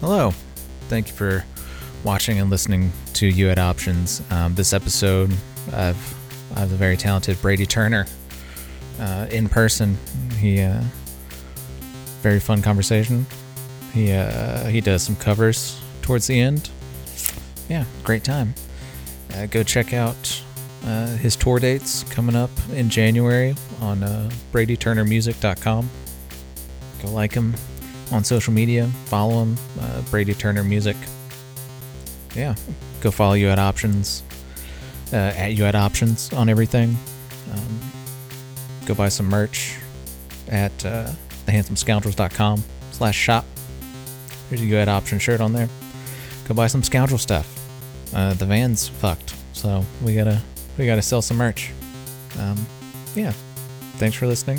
Hello. Thank you for watching and listening to You Had Options. Um, this episode, I've, I have the very talented Brady Turner uh, in person. He, uh, very fun conversation. He, uh, he does some covers towards the end. Yeah, great time. Uh, go check out uh, his tour dates coming up in January on uh, BradyTurnerMusic.com. Go like him on social media. Follow him, uh, Brady Turner Music. Yeah, go follow You Had Options, uh, at You Had Options on everything. Um, go buy some merch at uh, thehandsomescoundrels.com slash shop. There's a You Had Options shirt on there. Go buy some scoundrel stuff. Uh, the van's fucked, so we gotta we gotta sell some merch. Um, yeah. Thanks for listening.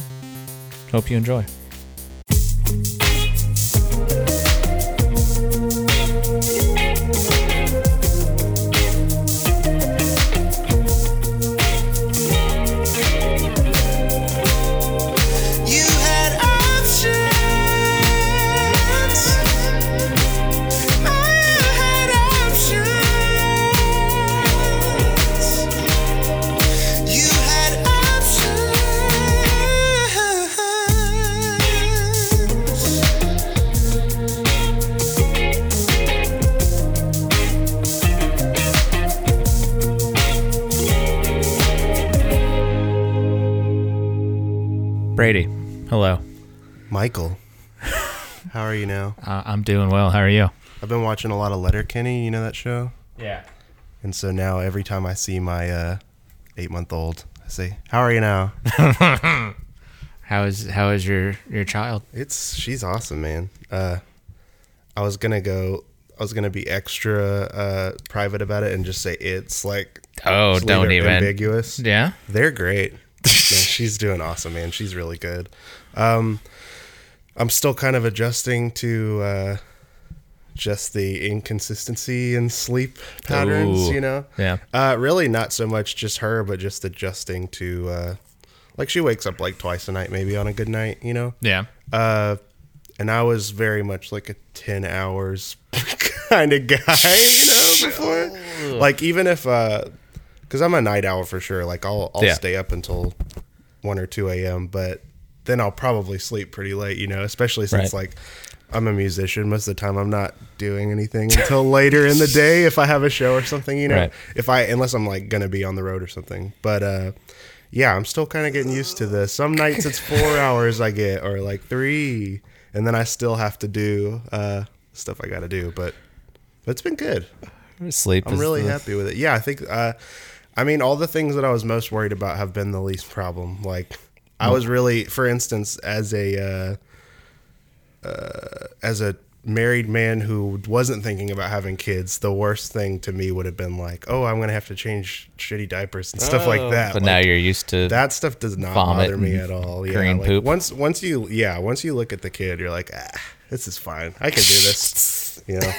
Hope you enjoy. Now? Uh, I'm doing well. How are you? I've been watching a lot of Letterkenny. You know that show? Yeah. And so now every time I see my uh, eight-month-old, I say, "How are you now?" How is how is your your child? It's she's awesome, man. Uh, I was gonna go. I was gonna be extra uh, private about it and just say it's like Oh, don't even. ambiguous. Yeah. They're great. She's doing awesome, man. She's really good. Um, I'm still kind of adjusting to uh, just the inconsistency in sleep patterns, Ooh. you know? Yeah. Uh, really, not so much just her, but just adjusting to, uh, like, she wakes up like twice a night, maybe on a good night, you know? Yeah. Uh, and I was very much like a 10 hours kind of guy, you know, before. Like, even if, uh, because I'm a night owl for sure. Like, I'll, I'll Yeah. stay up until 1 or 2 a.m., but then I'll probably sleep pretty late, you know, especially since, Right. like, I'm a musician. Most of the time, I'm not doing anything until later in the day if I have a show or something, you know. Right. If I, unless I'm like gonna be on the road or something. But uh, yeah, I'm still kind of getting used to this. Some nights it's four hours I get, or like three, and then I still have to do uh, stuff I got to do. But but it's been good. Sleep. I'm really the- happy with it. Yeah, I think. Uh, I mean, all the things that I was most worried about have been the least problem. Like, I was really, for instance, as a uh, uh, as a married man who wasn't thinking about having kids, the worst thing to me would have been like, oh, I'm gonna have to change shitty diapers and stuff like that. Oh. But Like, now you're used to that stuff does not bother me at all. Yeah, green like, poop. Once once you yeah, once you look at the kid, you're like, ah, this is fine. I can do this. you know,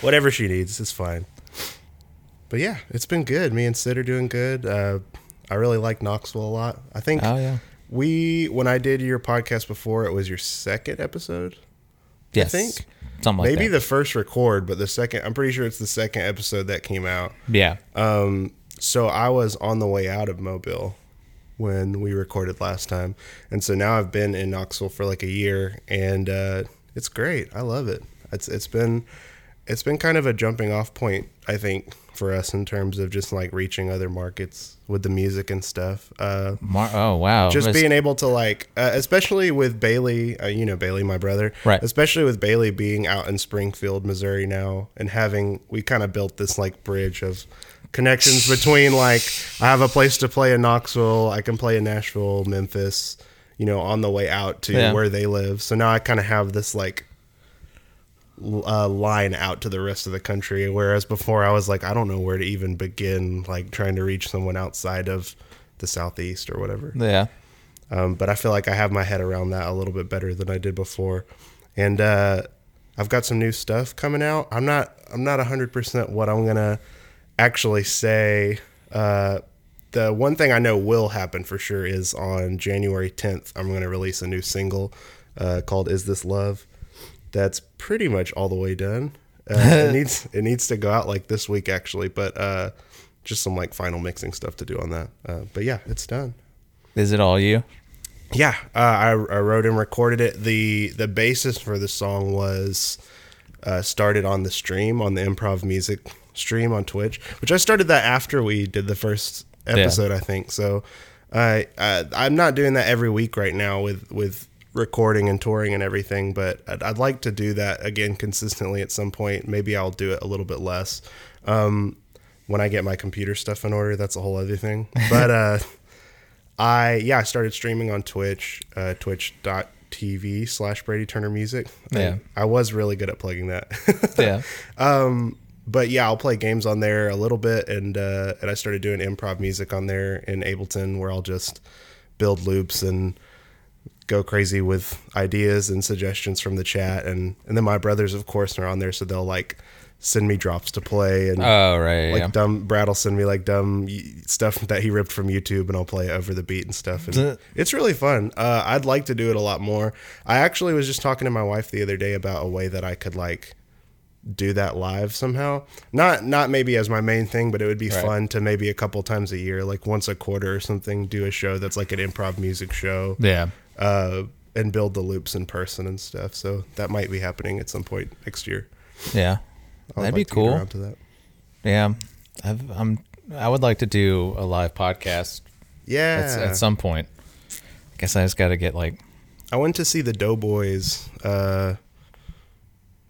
whatever she needs is fine. But yeah, it's been good. Me and Sid are doing good. Uh, I really like Knoxville a lot. I think Oh yeah. we when I did your podcast before, it was your second episode. Yes. I think something like Maybe the first record, but the second. I'm pretty sure it's the second episode that came out. yeah. Um, so I was on the way out of Mobile when we recorded last time, and so now I've been in Knoxville for like a year, and uh, it's great. I love it. It's it's been it's been kind of a jumping off point, I think, for us in terms of just like reaching other markets with the music and stuff. Uh, Mar- oh wow. just Miss- being able to like uh, especially with bailey uh, you know bailey my brother Right. especially with bailey being out in springfield missouri now and having we kind of built this like bridge of connections between like i have a place to play in knoxville i can play in nashville memphis you know on the way out to Yeah. where they live so now i kind of have this like uh, line out to the rest of the country whereas before i was like i don't know where to even begin like trying to reach someone outside of the southeast or whatever yeah. um, but I feel like I have my head around that a little bit better than I did before, and uh, I've got some new stuff coming out. I'm not I'm not hundred percent what I'm gonna actually say. Uh, the one thing I know will happen for sure is on January 10th, I'm gonna release a new single uh, called "Is This Love." That's pretty much all the way done. Uh, it needs it needs to go out like this week actually, but uh, just some like final mixing stuff to do on that. Uh, but yeah, it's done. Is it all you? Yeah, uh, I, I wrote and recorded it. the The basis for the song was uh, started on the stream on the improv music stream on Twitch, which I started that after we did the first episode, I think. So I uh, I'm not doing that every week right now with with recording and touring and everything, but I'd, I'd like to do that again consistently at some point. Maybe I'll do it a little bit less. Um, when I get my computer stuff in order, that's a whole other thing. But uh, I yeah, I started streaming on Twitch, uh, twitch.tv slash Brady Turner Music. Yeah. I, I was really good at plugging that. Yeah. um, but yeah, I'll play games on there a little bit, and uh, and I started doing improv music on there in Ableton, where I'll just build loops and go crazy with ideas and suggestions from the chat, and and then my brothers, of course, are on there, so they'll like send me drops to play and Oh right. like yeah. dumb Brad will send me like dumb stuff that he ripped from YouTube and I'll play over the beat and stuff and it's really fun uh, I'd like to do it a lot more I actually was just talking to my wife the other day about a way that I could like do that live somehow not not maybe as my main thing but it would be Right. fun to maybe a couple times a year like once a quarter or something do a show that's like an improv music show Yeah. Uh, and build the loops in person and stuff so that might be happening at some point next year Yeah. That'd like be to cool. around to that. Yeah. I've, I'm. I would like to do a live podcast yeah at, at some point. I guess I just got to get like. I went to see the Doughboys. Uh,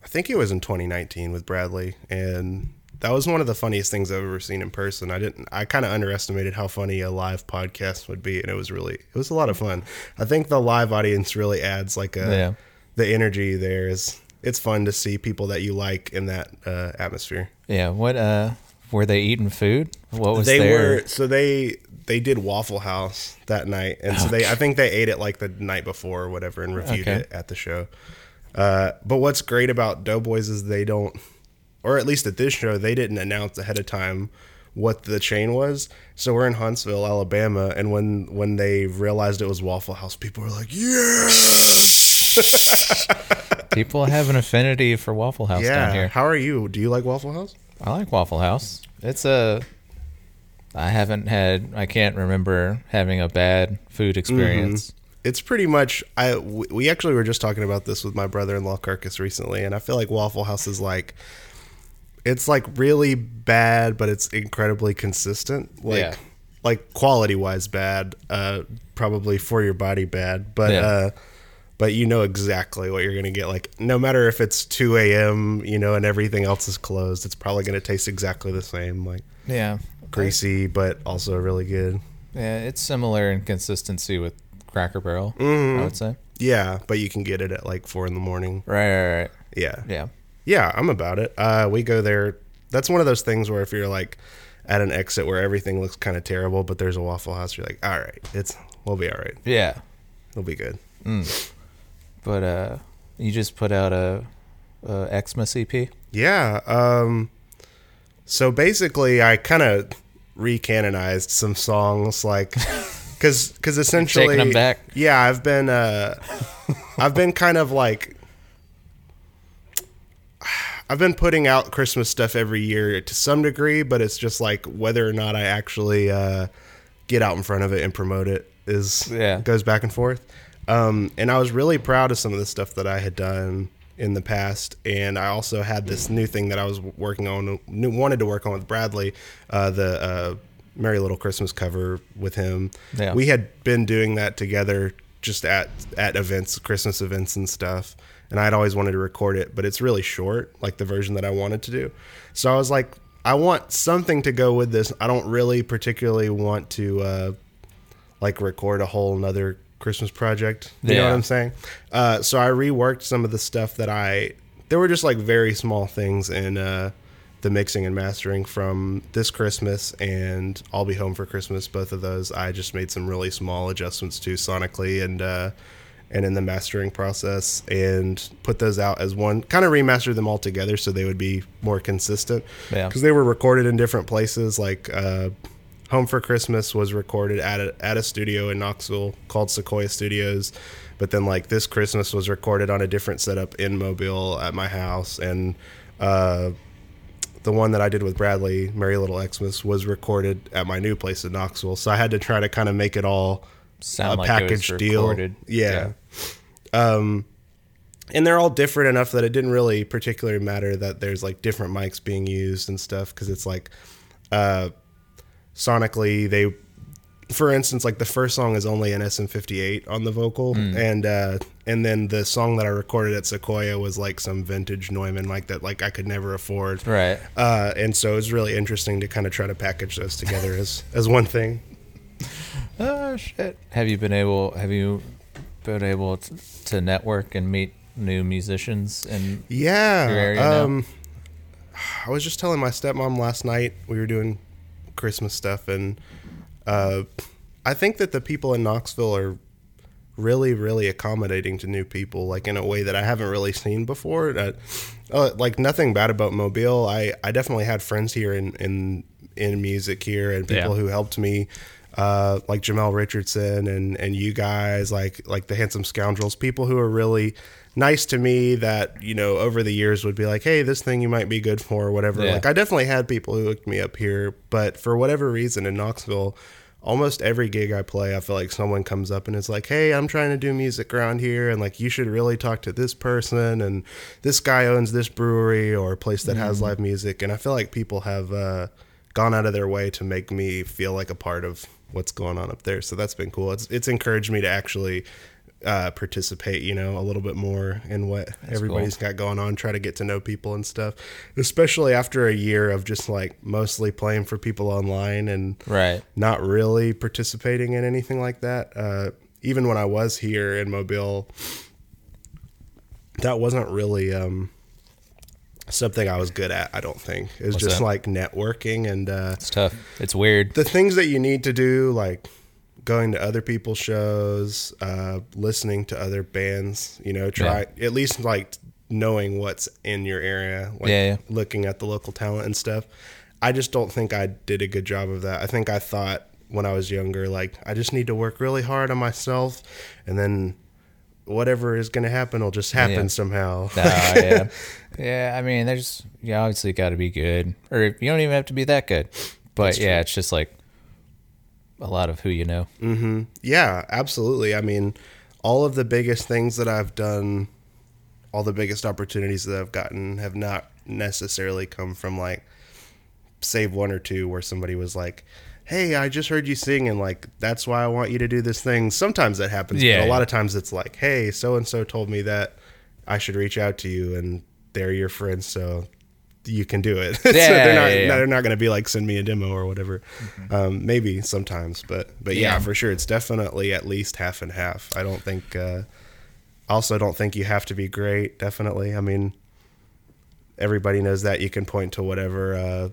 I think it was in 2019 with Bradley, and that was one of the funniest things I've ever seen in person. I didn't. I kind of underestimated how funny a live podcast would be, and it was really. It was a lot of fun. I think the live audience really adds like a. Yeah. The energy there is. It's fun to see people that you like in that uh, atmosphere. Yeah. What? Uh. Were they eating food? What was they their? were so they they did Waffle House that night, and so they I think they ate it like the night before or whatever, and reviewed Okay. it at the show. Uh, but what's great about Doughboys is they don't, or at least at this show, they didn't announce ahead of time what the chain was. So we're in Huntsville, Alabama, and when when they realized it was Waffle House, people were like, "Yes!" People have an affinity for Waffle House down here. How are you? Do you like Waffle House? I like Waffle House. It's a. I haven't had. I can't remember having a bad food mm-hmm. experience. it's pretty much I we actually were just talking about this with my brother-in-law Kirkus recently and I feel like Waffle House is like it's like really bad but it's incredibly consistent like Yeah. like quality wise bad uh probably for your body bad but Yeah. uh but you know exactly what you're gonna get like no matter if it's 2 a.m you know and everything else is closed it's probably gonna taste exactly the same like Yeah. greasy but also really good Yeah, it's similar in consistency with Cracker Barrel. Mm-hmm. I would say. yeah but you can get it at like four in the morning Right, right, right. yeah Yeah. Yeah, I'm about it. Uh, we go there. That's one of those things where if you're like at an exit where everything looks kind of terrible, but there's a Waffle House, you're like, all right, it's we'll be all right. Yeah. It'll be good. But uh, you just put out a, a Xmas EP. Yeah. Um, so basically, I kind of recanonized some songs, like because because essentially, Taking 'em back. yeah, I've been uh, I've been kind of like. I've been putting out Christmas stuff every year to some degree, but it's just like whether or not I actually uh, get out in front of it and promote it is Yeah. goes back and forth. Um, and I was really proud of some of the stuff that I had done in the past, and I also had this new thing that I was working on, wanted to work on with Bradley, uh, the uh, "Merry Little Christmas" cover with him. Yeah. We had been doing that together, just at at events, Christmas events and stuff. And I'd always wanted to record it, but it's really short, like the version that I wanted to do. So I was like, I want something to go with this. I don't really particularly want to uh, like record a whole nother Christmas project. You know what I'm saying? Uh, so I reworked some of the stuff that I. There were just like very small things in uh, the mixing and mastering from this Christmas and I'll be home for Christmas. Both of those, I just made some really small adjustments to sonically and uh, and in the mastering process and put those out as one. Kind of remastered them all together so they would be more consistent. Yeah. Because they were recorded in different places, like. Uh, Home for Christmas was recorded at a, at a studio in Knoxville called Sequoia Studios, but then like this Christmas was recorded on a different setup in Mobile at my house, and uh, the one that I did with Bradley, Merry Little Xmas, was recorded at my new place in Knoxville. So I had to try to kind of make it all Sound a like package deal. recorded. Yeah. Um, and they're all different enough that it didn't really particularly matter that there's like different mics being used and stuff because it's like uh, sonically they for instance like the first song is only an SM58 on the vocal Hmm. and uh and then the song that I recorded at Sequoia was like some vintage Neumann mic that like I could never afford Right. uh and so it's really interesting to kind of try to package those together as as one thing Oh shit. Have you been able? Have you been able t- to network and meet new musicians? And Yeah. your area now? um, I was just telling my stepmom last night we were doing Christmas stuff, and uh, I think that the people in Knoxville are really, really accommodating to new people, like in a way that I haven't really seen before. Uh, uh, like nothing bad about Mobile. I, I definitely had friends here in in in music here, and people Yeah. who helped me. Uh, like Jamel Richardson and and you guys like like the handsome scoundrels people who are really nice to me that you know over the years would be like hey this thing you might be good for or whatever Yeah. like I definitely had people who hooked me up here but for whatever reason in Knoxville almost every gig I play I feel like someone comes up and is like hey I'm trying to do music around here and like you should really talk to this person and this guy owns this brewery or a place that has live music and I feel like people have uh, gone out of their way to make me feel like a part of what's going on up there so that's been cool it's it's encouraged me to actually uh, participate, you know, a little bit more in what everybody's got going on, try to get to know people and stuff. Especially after a year of just like mostly playing for people online and right. not really participating in anything like that. Uh, even when I was here in Mobile, that wasn't really um, something I was good at. I don't think it was What's just that? like networking and uh, It's tough. It's weird. the things that you need to do, like going to other people's shows, uh, listening to other bands, you know, try at least like knowing what's in your area, like Yeah, yeah. looking at the local talent and stuff. I just don't think I did a good job of that. I think I thought when I was younger, like I just need to work really hard on myself, and then whatever is going to happen will just happen Yeah. somehow. No, yeah. Yeah, I mean, there's you obviously got to be good, or you don't even have to be that good. But yeah, it's just like a lot of who you know. Mm-hmm. Yeah, absolutely. I mean, all of the biggest things that I've done, all the biggest opportunities that I've gotten have not necessarily come from like, save one or two where somebody was like, hey, I just heard you sing and like, that's why I want you to do this thing. Sometimes that happens, Yeah, but a lot of times it's like, hey, so and so told me that I should reach out to you and they're your friends. So you can do it. so Yeah, they're not, yeah, yeah. they're not going to be like, send me a demo or whatever. Um, maybe sometimes, but, but yeah, Yeah. for sure. It's definitely at least half and half. I don't think, uh, also don't think you have to be great. Definitely. I mean, everybody knows that you can point to whatever, uh,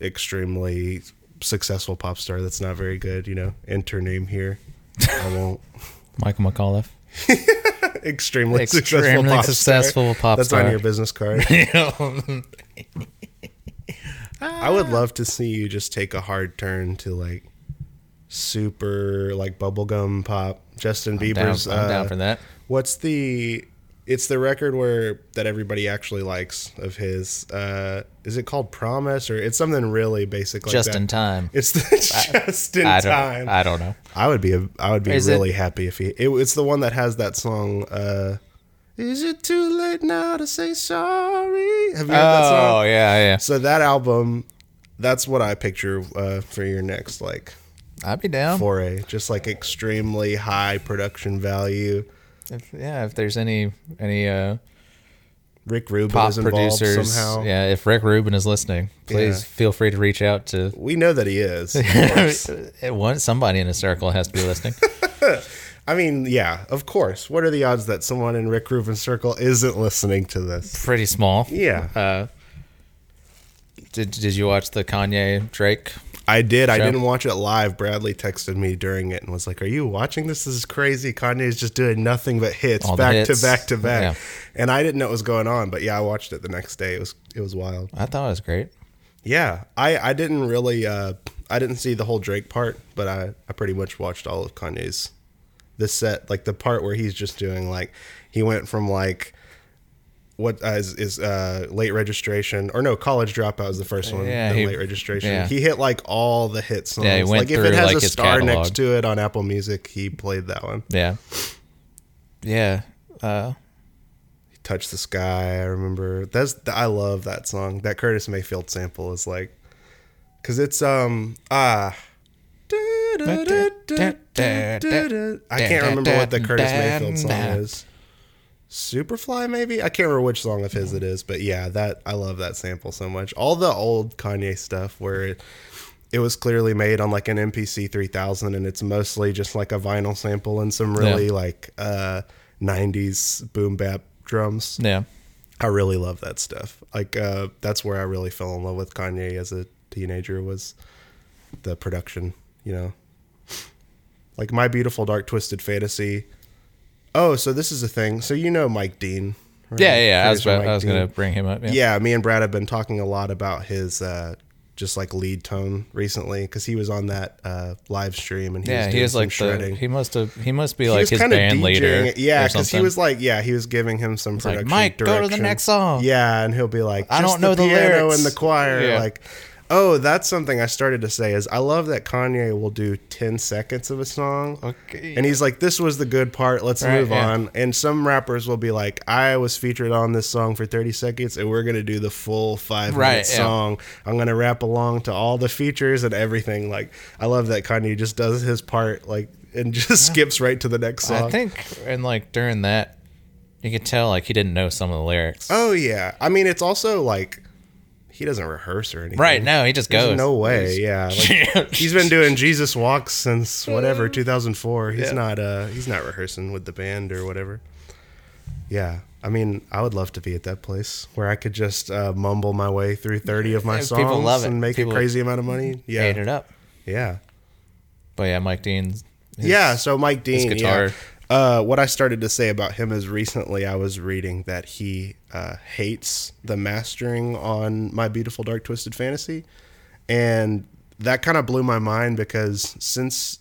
extremely successful pop star that's not very good, you know, enter name here. I won't. Michael McAuliffe. extremely, successful Extremely pop successful star. pop That's star. on your business card. I would love to see you just take a hard turn to like super like bubblegum pop. Justin down, Bieber's. I'm down uh, for that. What's the? It's the record where that everybody actually likes of his. Uh, is it called Promise or it's something really basic like Just that? in time. It's the just in I don't. time. I don't know. I would be a, I would be Is it- really happy if he. It, it's the one that has that song. Uh, Is it too late now to say sorry? Have you heard that Oh yeah, yeah. So that album, that's what I picture uh, for your next like I'd be down. for a Just like extremely high production value. If, yeah, if there's any any uh, Rick Rubin pop is involved producers, somehow. yeah, if Rick Rubin is listening, please Yeah. feel free to reach out to. We know that he is. of course. One somebody in a circle has to be listening. I mean, yeah, of course. What are the odds that someone in Rick Rubin's circle isn't listening to this? Pretty small. Yeah. Uh, did Did you watch the Kanye Drake? I did. I didn't watch it live. Bradley texted me during it and was like, "Are you watching this? This is crazy. Kanye's just doing nothing but hits All back hits. to back to back." Yeah. And I didn't know what was going on, but yeah, I watched it the next day. It was it was wild. I thought it was great. Yeah, I I didn't really. Uh, I didn't see the whole Drake part, but I I pretty much watched all of Kanye's this set, like the part where he's just doing like he went from like what uh, is, is uh late registration or no college dropout is the first one Yeah, then he- late registration yeah. he hit like all the hit songs Yeah, he went like if it has like, a star catalog. next to it on apple music he played that one Yeah. Yeah. Uh, touched the sky i remember that's i love that song that curtis mayfield sample is like because it's um ah I can't remember what the Curtis Mayfield song is. Superfly, maybe? I can't remember which song of his it is, but yeah, that I love that sample so much. All the old Kanye stuff where it it was clearly made on like an MPC 3000 and it's mostly just like a vinyl sample and some really Yeah. like uh 90s boom bap drums. yeah. I really love that stuff. Like uh that's where I really fell in love with Kanye as a teenager was the production, you know. Like My Beautiful Dark Twisted Fantasy. Oh, so this is a thing. So you know Mike Dean. right? Yeah, yeah. I was, about, I was Dean. to bring him up. Yeah. Yeah, me and Brad have been talking a lot about his uh just like lead tone recently because he was on that uh live stream and he Yeah, was he was like the, shredding. he must have he must be He like his band DJing leader. it. Yeah, because he was like, yeah, he was giving him some like, production. "Mike, go to the next song. Yeah, and he'll be like, I don't know the piano lyrics." and the choir. Yeah. Like, oh, that's something I started to say is I love that Kanye will do ten seconds of a song. Okay. And he's like, "This was the good part. Let's Right, move yeah. on." And some rappers will be like, "I was featured on this song for 30 seconds, and we're gonna do the full five Right, minute yeah. song. I'm gonna rap along to all the features and everything." Like, I love that Kanye just does his part, like, and just skips right to the next song. I think and like during that, you could tell like he didn't know some of the lyrics. Oh yeah. I mean, it's also like he doesn't rehearse or anything. right? No, he just There's goes. no way. Yeah. Like, he's been doing Jesus Walks since whatever 2004. He's Yeah. not uh he's not rehearsing with the band or whatever. Yeah. I mean, I would love to be at that place where I could just uh, mumble my way through 30 of my songs people love it. and make People a crazy amount of money. Yeah. Ate it up. Yeah. But yeah, Mike Dean's. his- yeah, so Mike Dean, guitar. yeah. Uh, what I started to say about him is recently I was reading that he uh, hates the mastering on My Beautiful Dark Twisted Fantasy, and that kind of blew my mind because since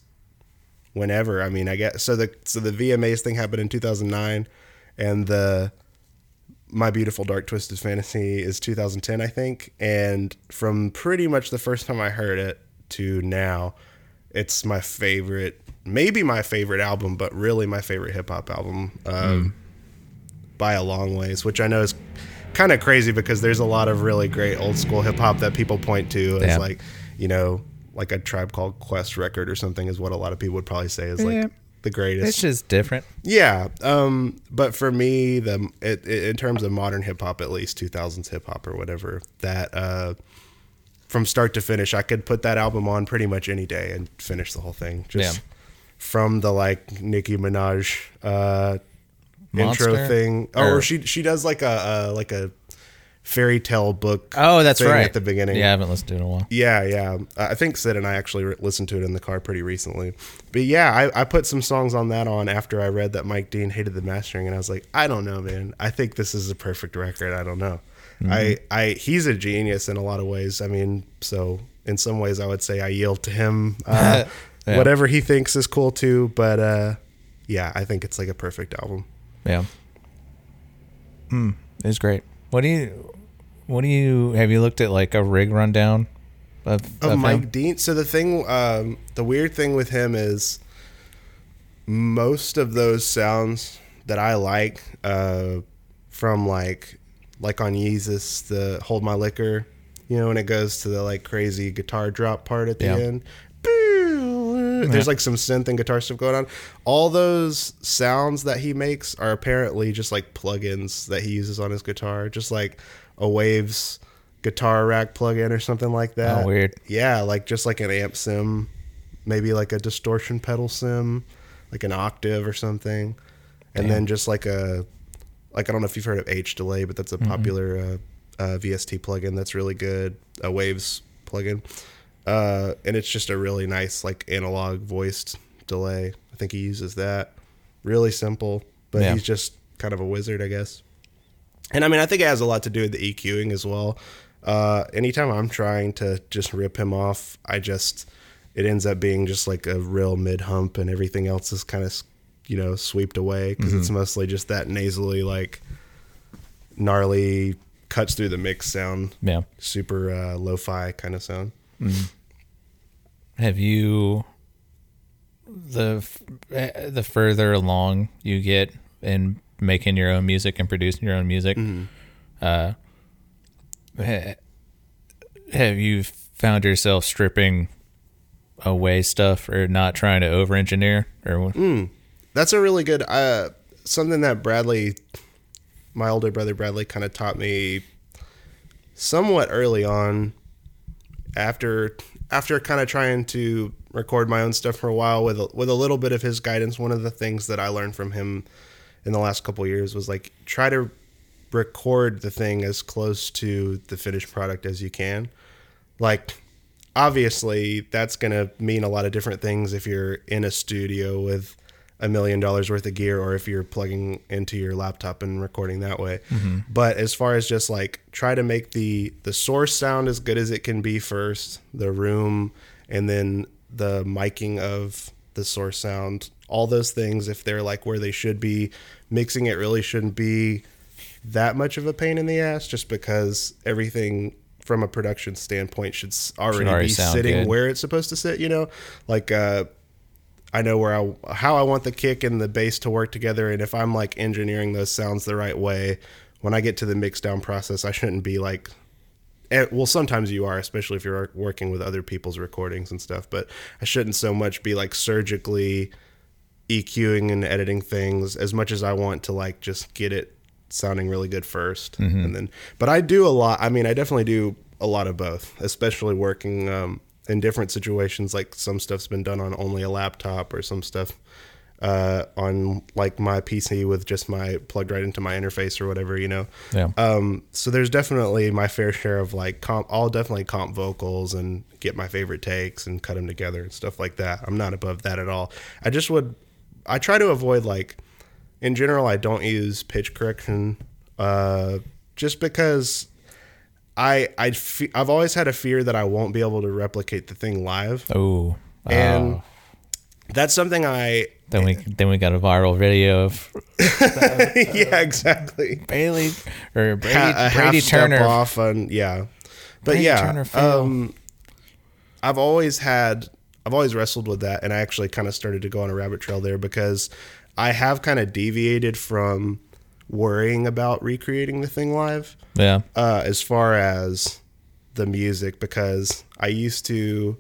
whenever I mean I guess so the so the VMAs thing happened in 2009, and the my Beautiful Dark Twisted Fantasy is 2010, I think. And from pretty much the first time I heard it to now, it's my favorite, maybe my favorite album, but really my favorite hip hop album um, by a long ways, which I know is kind of crazy because there's a lot of really great old school hip hop that people point to as Yeah. like, you know, like a tribe called Quest record or something is what a lot of people would probably say is like Yeah. the greatest. It's just different. Yeah, um, but for me, the it, it, in terms of modern hip hop, at least two thousands hip hop or whatever, that uh, from start to finish, I could put that album on pretty much any day and finish the whole thing. Just Yeah. From the like Nicki Minaj uh, intro thing, or, Or- she she does like a, a like a fairy tale book. Oh, that's thing right. at the beginning. Yeah, I haven't listened to it in a while. Yeah, yeah. I think Sid and I actually re- listened to it in the car pretty recently. But yeah, I, I put some songs on that on after I read that Mike Dean hated the mastering, and I was like, I don't know, man. I think this is a perfect record. I don't know. I, I, he's a genius in a lot of ways. I mean, so in some ways, I would say I yield to him. Uh, Yeah. Whatever he thinks is cool too. But uh, yeah, I think it's like a perfect album. Yeah. Hmm. It's great. What do you? What do you? Have you looked at like a rig rundown of, of of Mike him? Dean. So the thing, um, the weird thing with him is most of those sounds that I like uh, from like like on Yeezus, the Hold My Liquor, you know, when it goes to the like crazy guitar drop part at the Yeah. end. There's like some synth and guitar stuff going on. All those sounds that he makes are apparently just like plugins that he uses on his guitar, just like a Waves guitar rack plugin or something like that. Oh, weird. Yeah, like just like an amp sim, maybe like a distortion pedal sim, like an octave or something, and Damn. then just like a like I don't know if you've heard of H delay, but that's a Mm-hmm. popular uh, uh, VST plugin that's really good, a Waves plugin, uh, and it's just a really nice like analog voiced delay. I think he uses that. Really simple, but Yeah. he's just kind of a wizard, I guess. And I mean, I think it has a lot to do with the EQing as well. Uh, anytime I'm trying to just rip him off, I just it ends up being just like a real mid hump, and everything else is kind of you know swept away because it's mostly just that nasally like gnarly cuts through the mix sound, Yeah. super uh, lo-fi kind of sound. Have you the eh, the further along you get in making your own music and producing your own music, uh, have you found yourself stripping away stuff or not trying to over engineer or That's a really good uh, something that Bradley, my older brother Bradley, kind of taught me somewhat early on. After after kind of trying to record my own stuff for a while with a, with a little bit of his guidance, one of the things that I learned from him in the last couple years was like try to record the thing as close to the finished product as you can. Like obviously that's going to mean a lot of different things if you're in a studio with a million dollars worth of gear or if you're plugging into your laptop and recording that way. But as far as just like try to make the the source sound as good as it can be first the room and then the miking of the source sound all those things if they're like where they should be. Mixing it really shouldn't be that much of a pain in the ass just because everything from a production standpoint should already, already be sitting good. where it's supposed to sit you know? Like uh I know where I how I want the kick and the bass to work together, and if I'm like engineering those sounds the right way, when I get to the mix down process, I shouldn't be like. eh, Well, sometimes you are, especially if you're working with other people's recordings and stuff. But I shouldn't so much be like surgically EQing and editing things as much as I want to like just get it sounding really good 1st and then. But I do a lot. I mean, I definitely do a lot of both, especially working um, in different situations. Like some stuff's been done on only a laptop, or some stuff uh, on like my PC with just my plugged right into my interface or whatever. You know. yeah Um, so there's definitely my fair share of like comp. I'll definitely comp vocals and get my favorite takes and cut them together and stuff like that. I'm not above that at all. I just would. I try to avoid like, in general, I don't use pitch correction, uh, just because. I I fe- I've always had a fear that I won't be able to replicate the thing live, oh and oh. that's something I. then we then we got a viral video of yeah, exactly. Bailey or Brady, ha- Brady Turner off on yeah but Brady yeah um i've always had i've always wrestled with that and i actually kind of started to go on a rabbit trail there because i have kind of deviated from worrying about recreating the thing live yeah uh, as far as the music because I used to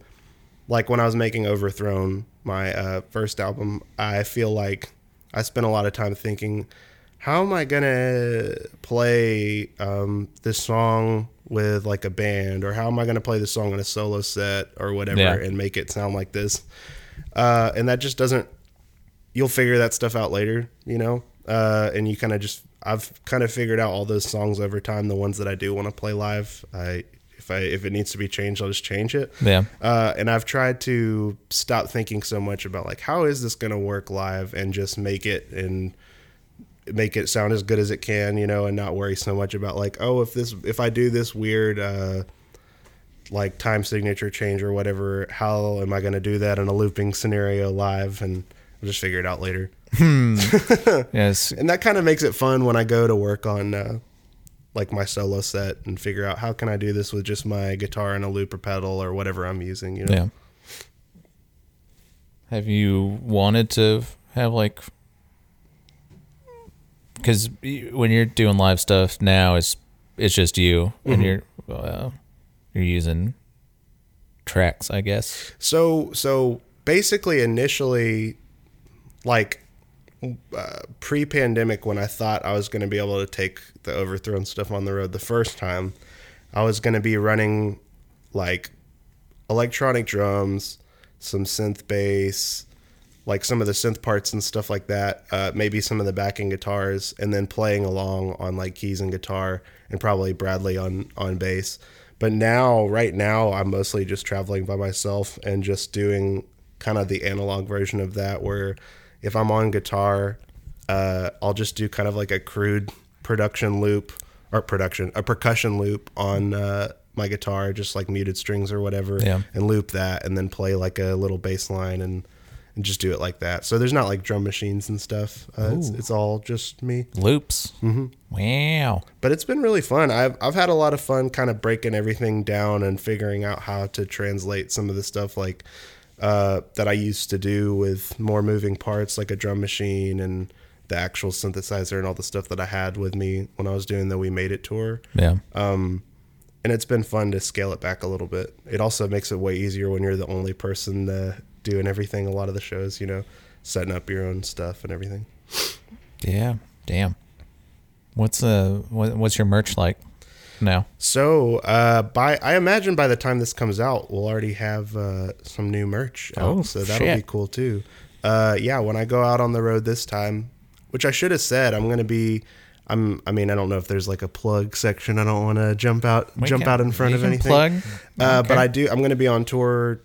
like when I was making Overthrown, my uh, first album. I feel like I spent a lot of time thinking, how am I gonna play um, this song with like a band, or how am I gonna play this song in a solo set or whatever, Yeah. and make it sound like this? Uh, and that just doesn't. You'll figure that stuff out later, you know. Uh, and you kind of just I've kind of figured out all those songs over time. The ones that I do want to play live, I if I if it needs to be changed, I'll just change it. yeah Uh, and I've tried to stop thinking so much about like how is this going to work live and just make it and make it sound as good as it can, you know, and not worry so much about like oh if this if I do this weird uh, like time signature change or whatever, how am I going to do that in a looping scenario live? And I'll just figure it out later. yes And that kind of makes it fun when I go to work on uh, like my solo set and figure out how can I do this with just my guitar and a looper pedal or whatever I'm using. You know? Yeah. Have you wanted to have like because when you're doing live stuff now, it's it's just you and you're uh, you're using tracks, I guess. So so basically, initially, like uh, pre-pandemic, when I thought I was going to be able to take the overthrown stuff on the road the first time, I was going to be running like electronic drums, some synth bass, like some of the synth parts and stuff like that. Uh, maybe some of the backing guitars, and then playing along on like keys and guitar, and probably Bradley on on bass. But now, right now, I'm mostly just traveling by myself and just doing kind of the analog version of that, where if I'm on guitar, uh, I'll just do kind of like a crude production loop or production, a percussion loop on uh, my guitar, just like muted strings or whatever, Yeah. and loop that, and then play like a little bass line and and just do it like that. So there's not like drum machines and stuff. Uh, it's, it's all just me. Loops. Mm-hmm. Wow. But it's been really fun. I've I've had a lot of fun kind of breaking everything down and figuring out how to translate some of the stuff like uh, that I used to do with more moving parts like a drum machine and the actual synthesizer and all the stuff that I had with me when I was doing the We Made It tour. Yeah. and it's been fun to scale it back a little bit. It also makes it way easier when you're the only person uh, doing everything. A lot of the shows, you know, setting up your own stuff and everything. yeah. Damn. What's uh what, what's your merch like now? So, uh, by I imagine by the time this comes out, we'll already have uh, some new merch out. Oh, so that'll be cool too. Uh, yeah, when I go out on the road this time, which I should have said, I'm gonna be. I'm. I mean, I don't know if there's like a plug section. I don't want to jump out, We jump can- out in front of anything. plug. Uh, But I do. I'm gonna be on tour,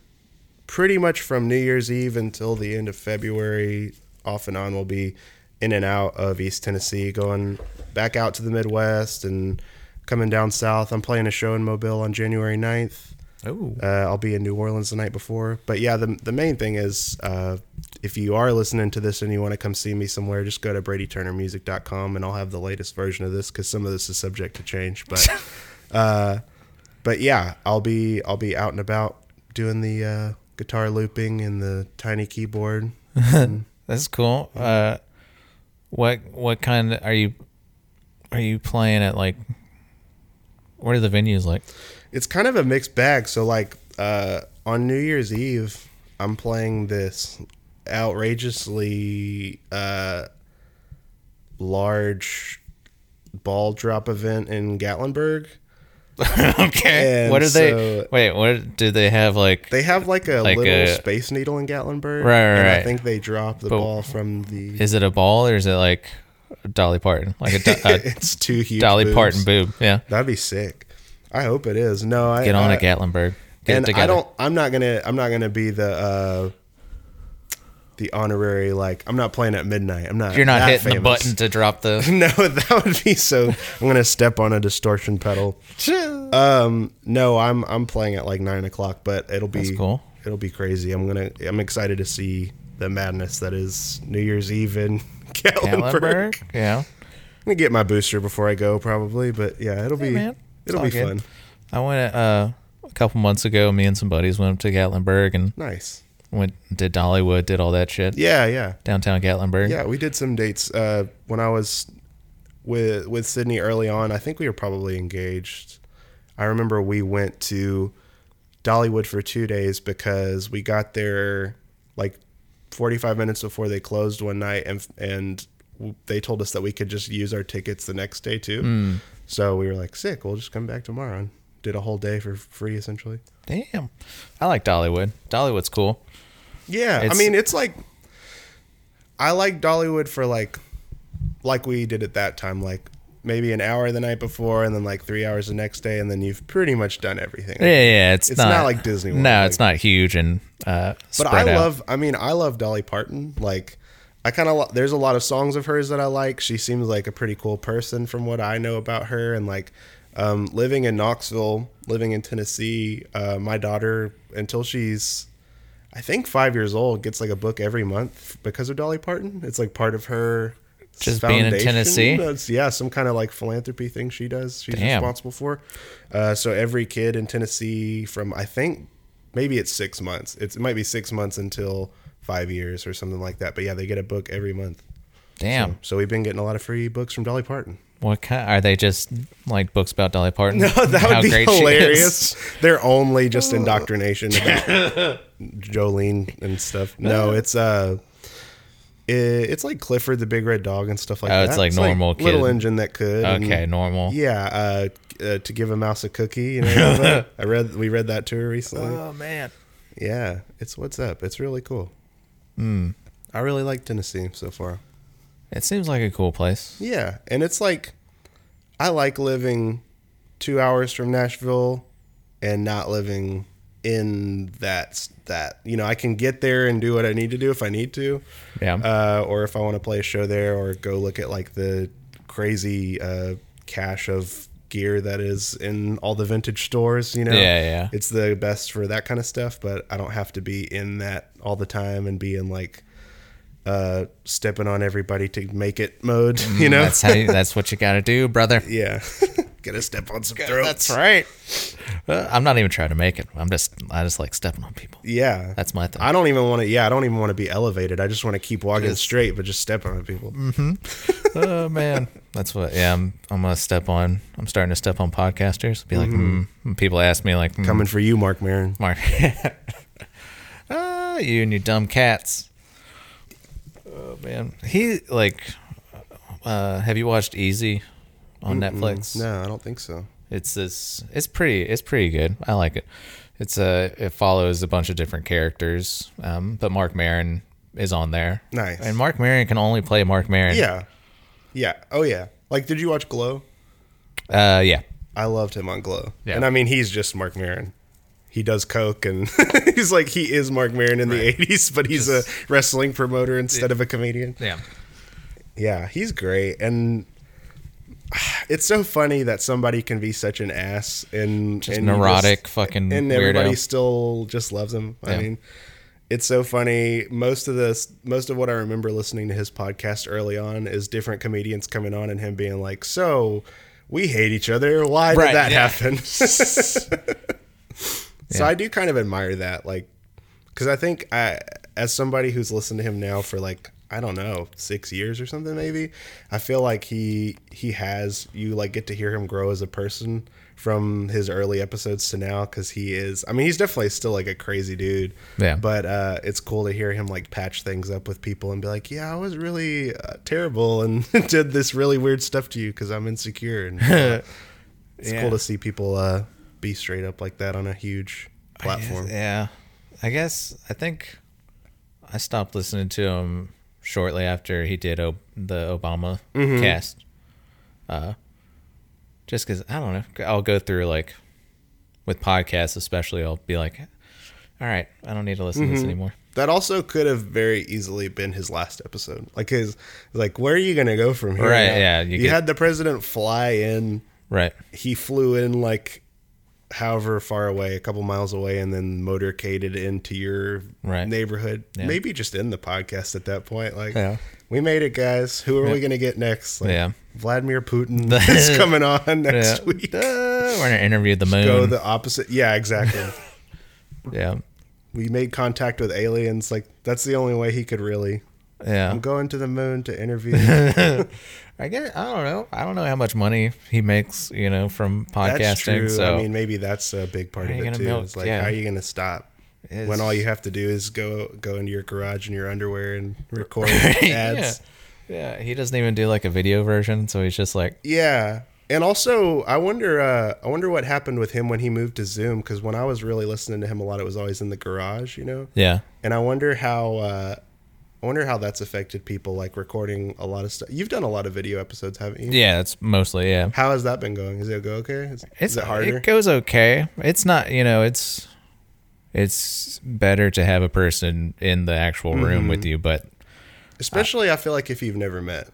pretty much from New Year's Eve until the end of February. Off and on, we'll be in and out of East Tennessee, going back out to the Midwest and coming down south. I'm playing a show in Mobile on January 9th. Oh. Uh, I'll be in New Orleans the night before. But yeah, the, the main thing is uh, if you are listening to this and you want to come see me somewhere, just go to bradyturnermusic.com and I'll have the latest version of this because some of this is subject to change. But uh, but yeah, I'll be I'll be out and about doing the uh, guitar looping and the tiny keyboard. That's cool. Uh, what what kind are you are you playing at like? What are the venues like? It's kind of a mixed bag. So like uh, on New Year's Eve, I'm playing this outrageously uh, large ball drop event in Gatlinburg. okay. And what are they? Wait. What do they have? Like They have like a Like little a- space needle in Gatlinburg. Right, right, and I think they drop the But- ball from the. is it a ball or is it like Dolly Parton? Like a, do- a it's two huge Dolly boobs. Parton boob? Yeah. That'd be sick. I hope it is. No, I Get on I, a Gatlinburg. Get and. I don't. I'm not gonna. I'm not gonna be the uh, the honorary. Like I'm not playing at midnight. I'm not. You're not hitting the button to drop the. No, that would be so. I'm gonna step on a distortion pedal. Um, no, I'm I'm playing at like nine o'clock, but it'll be That's cool. It'll be crazy. I'm gonna. I'm excited to see the madness that is New Year's Eve in Gatlinburg. Gatlinburg. Yeah. I'm gonna get my booster before I go, probably. But yeah, it'll be man. It'll be good. fun. I went uh, a couple months ago. Me and some buddies went up to Gatlinburg and Nice. went did Dollywood, did all that shit. Yeah, yeah. Downtown Gatlinburg. Yeah, we did some dates uh, when I was with with Sydney early on. I think we were probably engaged. I remember we went to Dollywood for two days because we got there like 45 minutes before they closed one night, and and they told us that we could just use our tickets the next day too. Hmm. So we were like, sick. We'll just come back tomorrow and did a whole day for free essentially. Damn. I like Dollywood. Dollywood's cool. Yeah, I mean it's like I like Dollywood for like like we did at that time, like maybe an hour the night before and then like three hours the next day, and then you've pretty much done everything. Yeah, yeah. It's, It's not, not like Disney World, No, like- it's not huge and uh, But I out. love. I mean, I love Dolly Parton. Like, I kind of there's a lot of songs of hers that I like. She seems like a pretty cool person from what I know about her. And like, um, living in Knoxville, living in Tennessee, uh, my daughter until she's, I think five years old, gets like a book every month because of Dolly Parton. It's like part of her. Just being in. Tennessee? It's- yeah, some kind of like philanthropy thing she does. She's Damn. responsible for. Uh, so every kid in Tennessee from I think maybe it's six months. It's, it might be six months until five years or something like that. But yeah, they get a book every month. Damn. So we've been getting a lot of free books from Dolly Parton. What kind? Are they just like books about Dolly Parton? No, that would be great she is? hilarious. They're only just indoctrination about Jolene and stuff. No, it's uh, it's like Clifford the Big Red Dog and stuff like Oh, that. it's like normal kid. little engine that could. and- Okay, normal. Yeah, uh, uh, to give a mouse a cookie. You know. I read we read that to her recently. Oh man. Yeah, it's what's up. It's really cool. Hmm. I really like Tennessee so far. It seems like a cool place. Yeah, and it's like I like living two hours from Nashville and not living in that that you know I can get there and do what I need to do if I need to, Yeah. uh, or if I want to play a show there or go look at like the crazy uh, cache of gear that is in all the vintage stores. You know, Yeah, yeah. It's the best for that kind of stuff, but I don't have to be in that all the time and be in like uh stepping on everybody to make it mode. You know, Mm, That's how. You, that's what you got to do, brother. yeah. Gotta step on some throats. That's right. Uh, I'm not even trying to make it. I'm just. I just like stepping on people. Yeah, That's my thing. I don't even want to. Yeah, I don't even want to be elevated. I just want to keep walking Just- straight, but just stepping on people. Mm-hmm. oh man, that's what. Yeah, I'm. I'm gonna step on. I'm starting to step on podcasters. Be like, mm. When people ask me like, mm, Coming for you, Marc Maron. Mark. ah, you and your dumb cats. Oh man, he like. Uh, have you watched Easy on Netflix? No, I don't think so. It's this. It's pretty. It's pretty good. I like it. It's a. It follows a bunch of different characters. Um, but Marc Maron is on there. Nice. And Marc Maron can only play Marc Maron. Yeah, yeah. Oh yeah. Like, did you watch Glow? Uh, yeah. I loved him on Glow. Yeah. And I mean, he's just Marc Maron. He does coke, and he's like he is Marc Maron in the '80s, but he's a wrestling promoter instead of a comedian. Yeah. Yeah, he's great, and it's so funny that somebody can be such an ass and Just and neurotic fucking and everybody weirdo. still just loves him. I Yeah. mean, it's so funny. Most of this, most of what I remember listening to his podcast early on is different comedians coming on and him being like, "So, we hate each other. Why Right, did that yeah. happen?" so Yeah. I do kind of admire that, like, because I think I, as somebody who's listened to him now for like I don't know six years or something, maybe I feel like he he has you like get to hear him grow as a person from his early episodes to now because he is. I mean, he's definitely still like a crazy dude. Yeah. But uh, it's cool to hear him like patch things up with people and be like, "Yeah, I was really uh, terrible and did this really weird stuff to you because I'm insecure." And uh, it's Yeah. cool to see people uh, be straight up like that on a huge platform. Yeah. I guess I think I stopped listening to him shortly after he did o- the Obama Mm-hmm. cast. Uh, just because I don't know, I'll go through like with podcasts, especially. I'll be like, "All right, I don't need to listen Mm-hmm. to this anymore." That also could have very easily been his last episode. Like his, like where are you gonna go from here? Right, now? yeah, you You, get- had the president fly in. Right. He flew in like, however far away, a couple miles away, and then motorcaded into your Right. neighborhood. Yeah. Maybe just in the podcast at that point. Like, Yeah. we made it, guys. Who are we gonna get next? Like, Yeah. Vladimir Putin is coming on next Yeah. week. Uh, we're gonna interview the moon. Go the opposite. Yeah, exactly. yeah. we made contact with aliens. Like that's the only way he could really. Yeah. I'm going to the moon to interview. I guess I don't know. I don't know how much money he makes, you know, from podcasting. That's true. So I mean, maybe that's a big part of it too. milk- It's like, yeah. how are you going to stop It's- when all you have to do is go go into your garage in your underwear and record yeah. ads? yeah, he doesn't even do like a video version, so he's just like, Yeah. And also, I wonder. Uh, I wonder what happened with him when he moved to Zoom. Because when I was really listening to him a lot, it was always in the garage, you know. yeah, And I wonder how. Uh, I wonder how that's affected people, like recording a lot of stuff. You've done a lot of video episodes, haven't you? yeah. It's mostly yeah. How has that been going? Is it go okay? Is, It's is it harder? It goes okay. It's not, you know, it's it's better to have a person in the actual room Mm-hmm. with you, but Especially, I feel like if you've never met,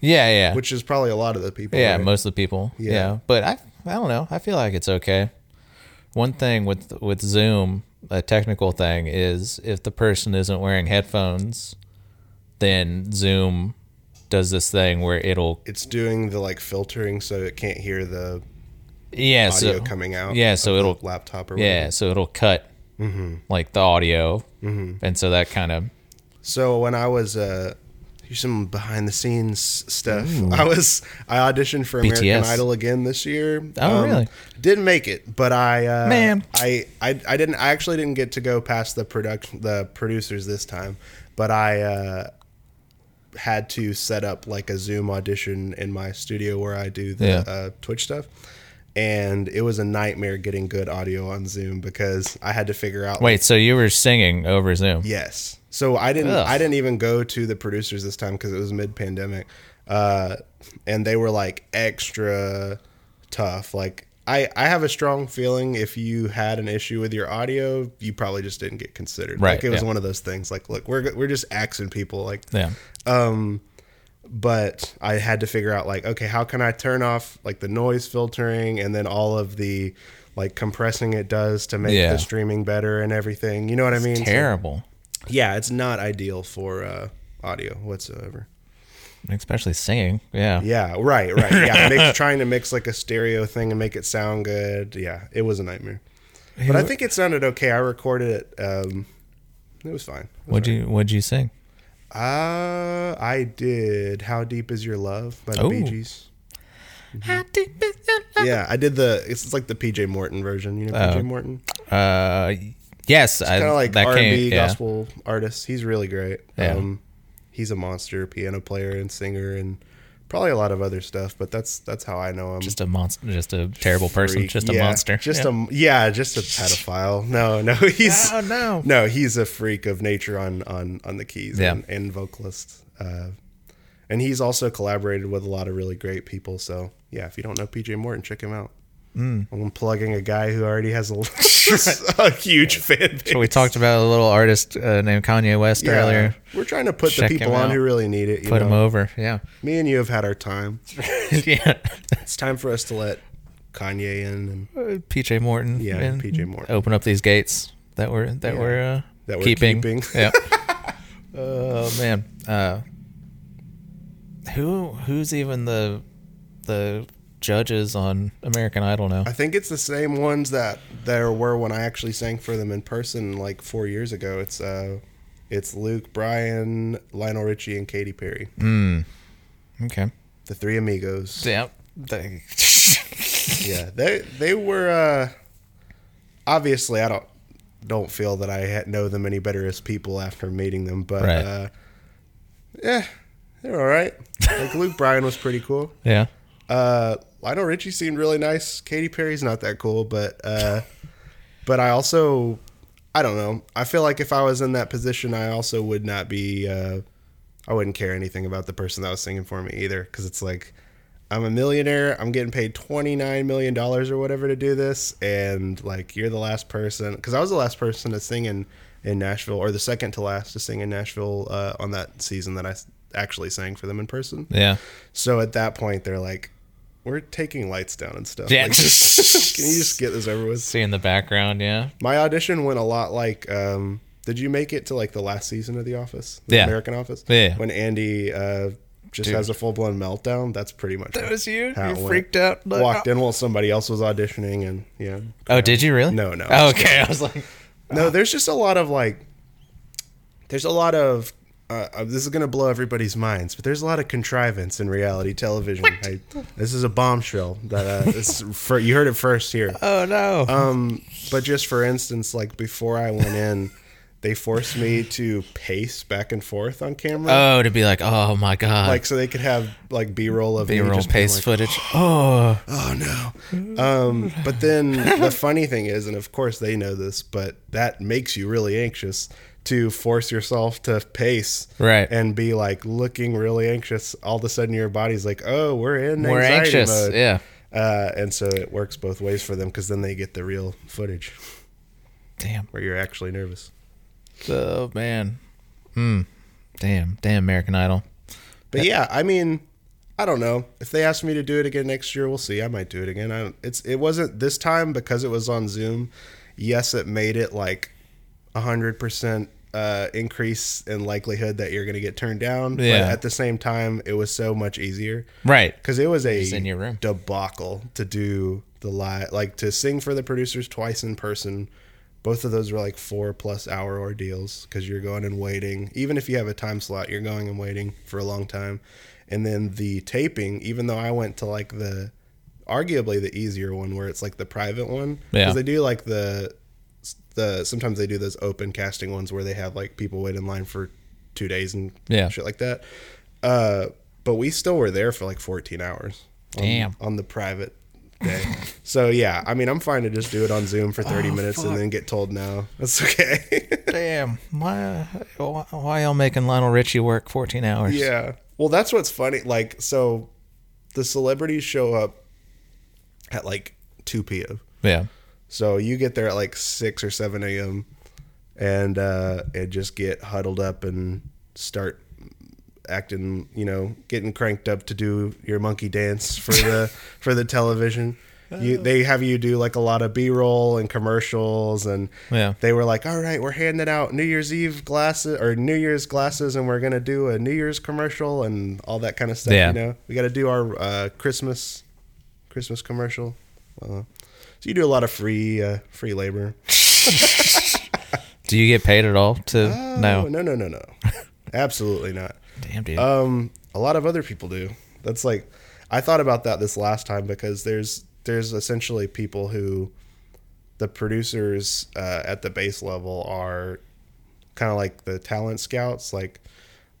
yeah, yeah, which is probably a lot of the people. yeah. right? Most of the people, Yeah. yeah. But I, I don't know. I feel like it's okay. One thing with with Zoom, a technical thing is if the person isn't wearing headphones, then Zoom does this thing where it'll it's doing the like filtering so it can't hear the yeah audio so, coming out. yeah so it'll laptop or yeah whatever. so it'll cut Mm-hmm. like the audio and so that kind of So when I was uh, here's some behind the scenes stuff. I was I auditioned for American BTS. Idol again this year. Um, Oh, really? Didn't make it, but I uh, Man. I, I I didn't I actually didn't get to go past the production the producers this time, but I. Uh, had to set up like a Zoom audition in my studio where I do the Yeah. uh, Twitch stuff, and it was a nightmare getting good audio on Zoom because I had to figure out wait so you were singing over Zoom Yes. So I didn't. Ugh. I didn't even go to the producers this time because it was mid-pandemic, uh, and they were like extra tough. Like I, I have a strong feeling if you had an issue with your audio, you probably just didn't get considered. Right, Like it was yeah. one of those things. Like, look, we're we're just axing people. Like, yeah um, but I had to figure out like, okay, how can I turn off like the noise filtering and then all of the like compressing it does to make Yeah. the streaming better and everything. You know what I mean? So- Terrible. Yeah, it's not ideal for uh, audio whatsoever. Especially singing. Yeah. Yeah, right, right. Yeah, mix, trying to mix like a stereo thing and make it sound good. Yeah, it was a nightmare. But I think it sounded okay. I recorded it. Um, it was fine. It was What'd you What'd you sing? Uh, I did. How deep is your love by the Bee Gees. Gees? Yeah, I did the. It's like the PJ Morton version. You know PJ Oh. Morton, Uh, yes, kind of like R and B yeah. gospel artist. He's really great. Yeah. Um, he's a monster piano player and singer and probably a lot of other stuff. But that's that's how I know him. Just a monster. Just a terrible person. Freak. Just a monster. Just yeah. a yeah, just a pedophile. No, no, he's Oh, no. no, he's a freak of nature on on on the keys Yeah. and, and vocalist. Uh, and he's also collaborated with a lot of really great people. So yeah, if you don't know PJ Morton, check him out. Mm. I'm plugging a guy who already has a, a huge fan base. So we talked about a little artist uh, named Kanye West Yeah, earlier. We're trying to put Check the people on out. who really need it. You Put know? him over. Yeah. Me and you have had our time. yeah. It's time for us to let Kanye in and PJ Morton. Yeah, and PJ Morton. Open up these gates that we're that Yeah. we're uh, That we're keeping. keeping. yeah. Oh man. Uh, who who's even the the judges on American Idol now? I think it's the same ones that there were when I actually sang for them in person like four years ago. It's uh, it's Luke, Bryan, Lionel Richie, and Katy Perry, Okay. the three amigos. Yeah. They- Yeah, they they were uh, obviously I don't don't feel that I know them any better as people after meeting them, but Right. uh, yeah, they're all right. Like Luke Bryan was pretty cool. yeah. Uh, Lionel Richie seemed really nice. Katy Perry's not that cool, but uh, but I also I don't know. I feel like if I was in that position, I also would not be. Uh, I wouldn't care anything about the person that was singing for me either, because it's like I'm a millionaire. I'm getting paid twenty nine million dollars or whatever to do this, and like you're the last person. Because I was the last person to sing in in Nashville, or the second to last to sing in Nashville uh, on that season that I actually sang for them in person. Yeah. So at that point, they're like, "We're taking lights down and stuff. Yeah. Like, just- can you just get this over with?" See in the background. Yeah. My audition went a lot like. Um, did you make it to like the last season of The Office, the Yeah. American Office? Yeah. When Andy uh, just Dude. has a full blown meltdown. That's pretty much. It. That was you. You freaked out. Like, Walked in while somebody else was auditioning, and yeah. Oh, did you really? No, no. Oh, okay. I was like, No, there's just a lot of like. There's a lot of. Uh, uh, this is gonna blow everybody's minds, but there's a lot of contrivance in reality television. I, this is a bombshell that uh, this, for you heard it first here. oh no. Um, but just for instance, like before I went in, they forced me to pace back and forth on camera, oh, to be like, oh my god. like so they could have like B-roll of me B-roll just pace like, footage. Oh. Oh no. Um, but then the funny thing is, and of course they know this, but that makes you really anxious to force yourself to pace, Right. and be like looking really anxious. All of a sudden, your body's like, "Oh, we're in We're anxiety anxious. mode." Yeah. Uh, and so it works both ways for them because then they get the real footage Damn. where you're actually nervous. Oh man. Hmm. Damn. Damn. American Idol. But yeah, I mean, I don't know if they ask me to do it again next year. We'll see. I might do it again. I don't, it's it wasn't this time because it was on Zoom. Yes, it made it like a hundred percent uh, increase in likelihood that you're going to get turned down. Yeah. But at the same time, it was so much easier Right. because it was a in your room. debacle to do the live, like to sing for the producers twice in person. Both of those were like four plus hour ordeals because you're going and waiting. Even if you have a time slot, you're going and waiting for a long time. And then the taping, even though I went to like the arguably the easier one where it's like the private one, Yeah. they do like the the sometimes they do those open casting ones where they have like people wait in line for two days and Yeah. shit like that. Uh, but we still were there for like 14 hours. on- Damn. On, the private day. so yeah, I mean, I'm fine to just do it on Zoom for 30 Oh, minutes and then get told no. That's okay. Damn. Why? Why why y'all making Lionel Richie work 14 hours? yeah. Well, that's what's funny. Like, so the celebrities show up at like 2 p.m. Yeah. So you get there at like 6 or 7 a.m. and uh, and just get huddled up and start acting, you know, getting cranked up to do your monkey dance for the for the television. You, they have you do like a lot of B-roll and commercials, and Yeah. they were like, "All right, we're handing out New Year's Eve glasses or New Year's glasses, and we're gonna do a New Year's commercial and all that kind of stuff." Yeah. You know, we got to do our uh, Christmas Christmas commercial. Uh, so you do a lot of free uh, free labor. Do you get paid at all to Oh, no? no, no, no, no. Absolutely not. Damn, dude. Um, a lot of other people do. That's like, I thought about that this last time because there's there's essentially people who, the producers uh, at the base level are, kind of like the talent scouts. Like,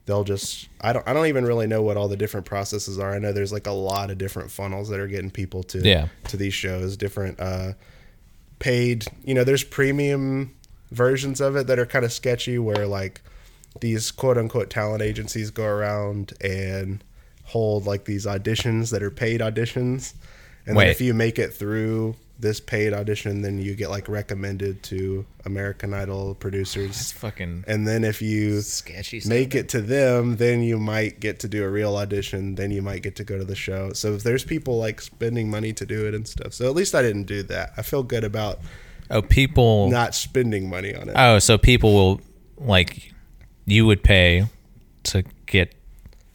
they'll just I don't I don't even really know what all the different processes are. I know there's like a lot of different funnels that are getting people to Yeah. to these shows. Different uh, paid. You know, there's premium versions of it that are kind of sketchy where like these quote unquote talent agencies go around and hold like these auditions that are paid auditions. And Wait. then if you make it through this paid audition, then you get like recommended to American Idol producers. It's fucking And then if you sketchy. make it to them, then you might get to do a real audition. Then you might get to go to the show. So if there's people like spending money to do it and stuff. So at least I didn't do that. I feel good about Oh, people. not spending money on it. oh, so people will like you would pay to get.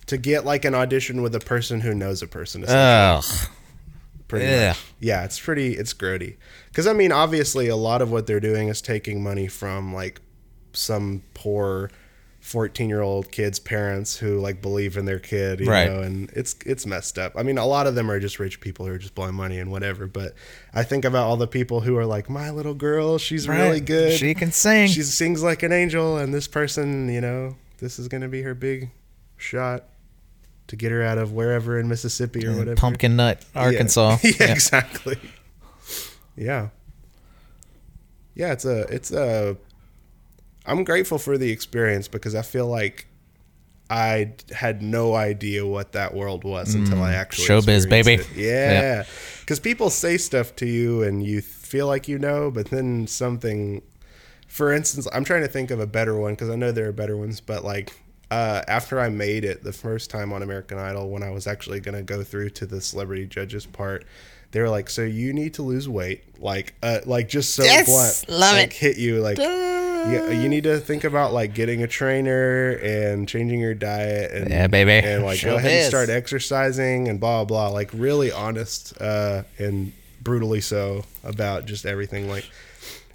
to get like an audition with a person who knows a person. Ugh. Pretty ugh. much. Yeah, it's pretty. It's grody. Because I mean, obviously, a lot of what they're doing is taking money from like some poor fourteen-year-old kid's parents who like believe in their kid, you Right. know, and it's it's messed up. I mean, a lot of them are just rich people who are just blowing money and whatever. But I think about all the people who are like, my little girl, she's really good. She can sing. she sings like an angel, and this person, you know, this is gonna be her big shot to get her out of wherever in Mississippi or whatever. Pumpkin Nut, Yeah. Arkansas. Yeah, exactly. Yeah. Yeah, it's a it's a I'm grateful for the experience because I feel like I had no idea what that world was until I actually Mm. Showbiz, baby. it. Yeah. Cuz people say stuff to you and you feel like you know, but then something for instance, I'm trying to think of a better one because I know there are better ones, but like uh, after I made it the first time on American Idol, when I was actually going to go through to the celebrity judges part, they were like, "So you need to lose weight, like, uh, like just so Yes, blunt, love like, it. hit you, like, yeah, you need to think about like getting a trainer and changing your diet, and Yeah, baby. and like Sure go ahead and start exercising and blah blah, blah. like really honest uh, and brutally so about just everything, like."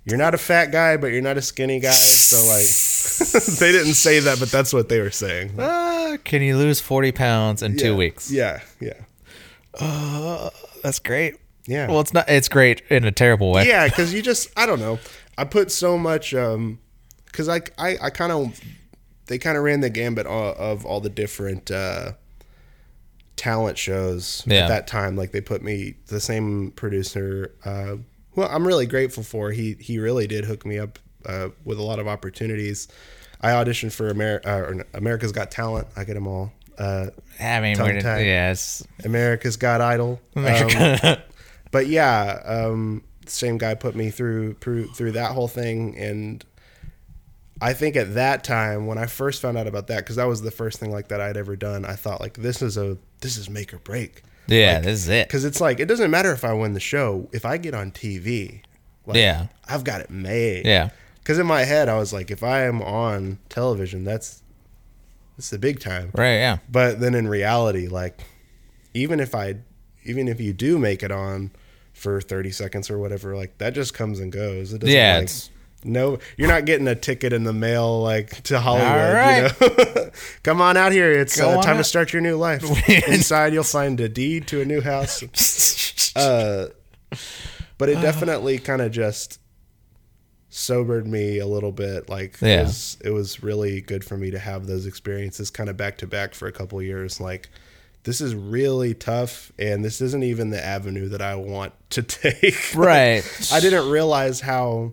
you're not a fat guy, but you're not a skinny guy. So like, they didn't say that, but that's what they were saying. Ah, can you lose 40 pounds in two weeks? Yeah, yeah, That's great. yeah. Well, it's not. It's great in a terrible way. yeah, because you just I don't know. I put so much um, because I I, I kind of they kind of ran the gambit of, of all the different uh talent shows Yeah. at that time. Like they put me the same producer. Uh, well, I'm really grateful for. He he really did hook me up uh, with a lot of opportunities. I auditioned for Amer- uh, America's Got Talent. I get them all. Uh, I mean, we're, yes. America's Got Idol. Um, but yeah, um, same guy put me through, through through that whole thing, and I think at that time when I first found out about that, because that was the first thing like that I'd ever done, I thought like this is a this is make or break. Yeah, this is it. Because it's like it doesn't matter if I win the show, if I get on TV, like, Yeah. I've got it made. Yeah. Because in my head, I was like, if I am on television, that's it's the big time. Right. Yeah. But then in reality, like even if I even if you do make it on for 30 seconds or whatever, like that just comes and goes. It doesn't Yeah, like, no, you're not getting a ticket in the mail like to Hollywood. right. You know? Come on out here. It's uh, time to start your new life. Inside, you'll find a deed to a new house. Uh, but it definitely kind of just sobered me a little bit. Like Yeah. it was it was really good for me to have those experiences kind of back to back for a couple years. Like this is really tough, and this isn't even the avenue that I want to take. Right. I didn't realize how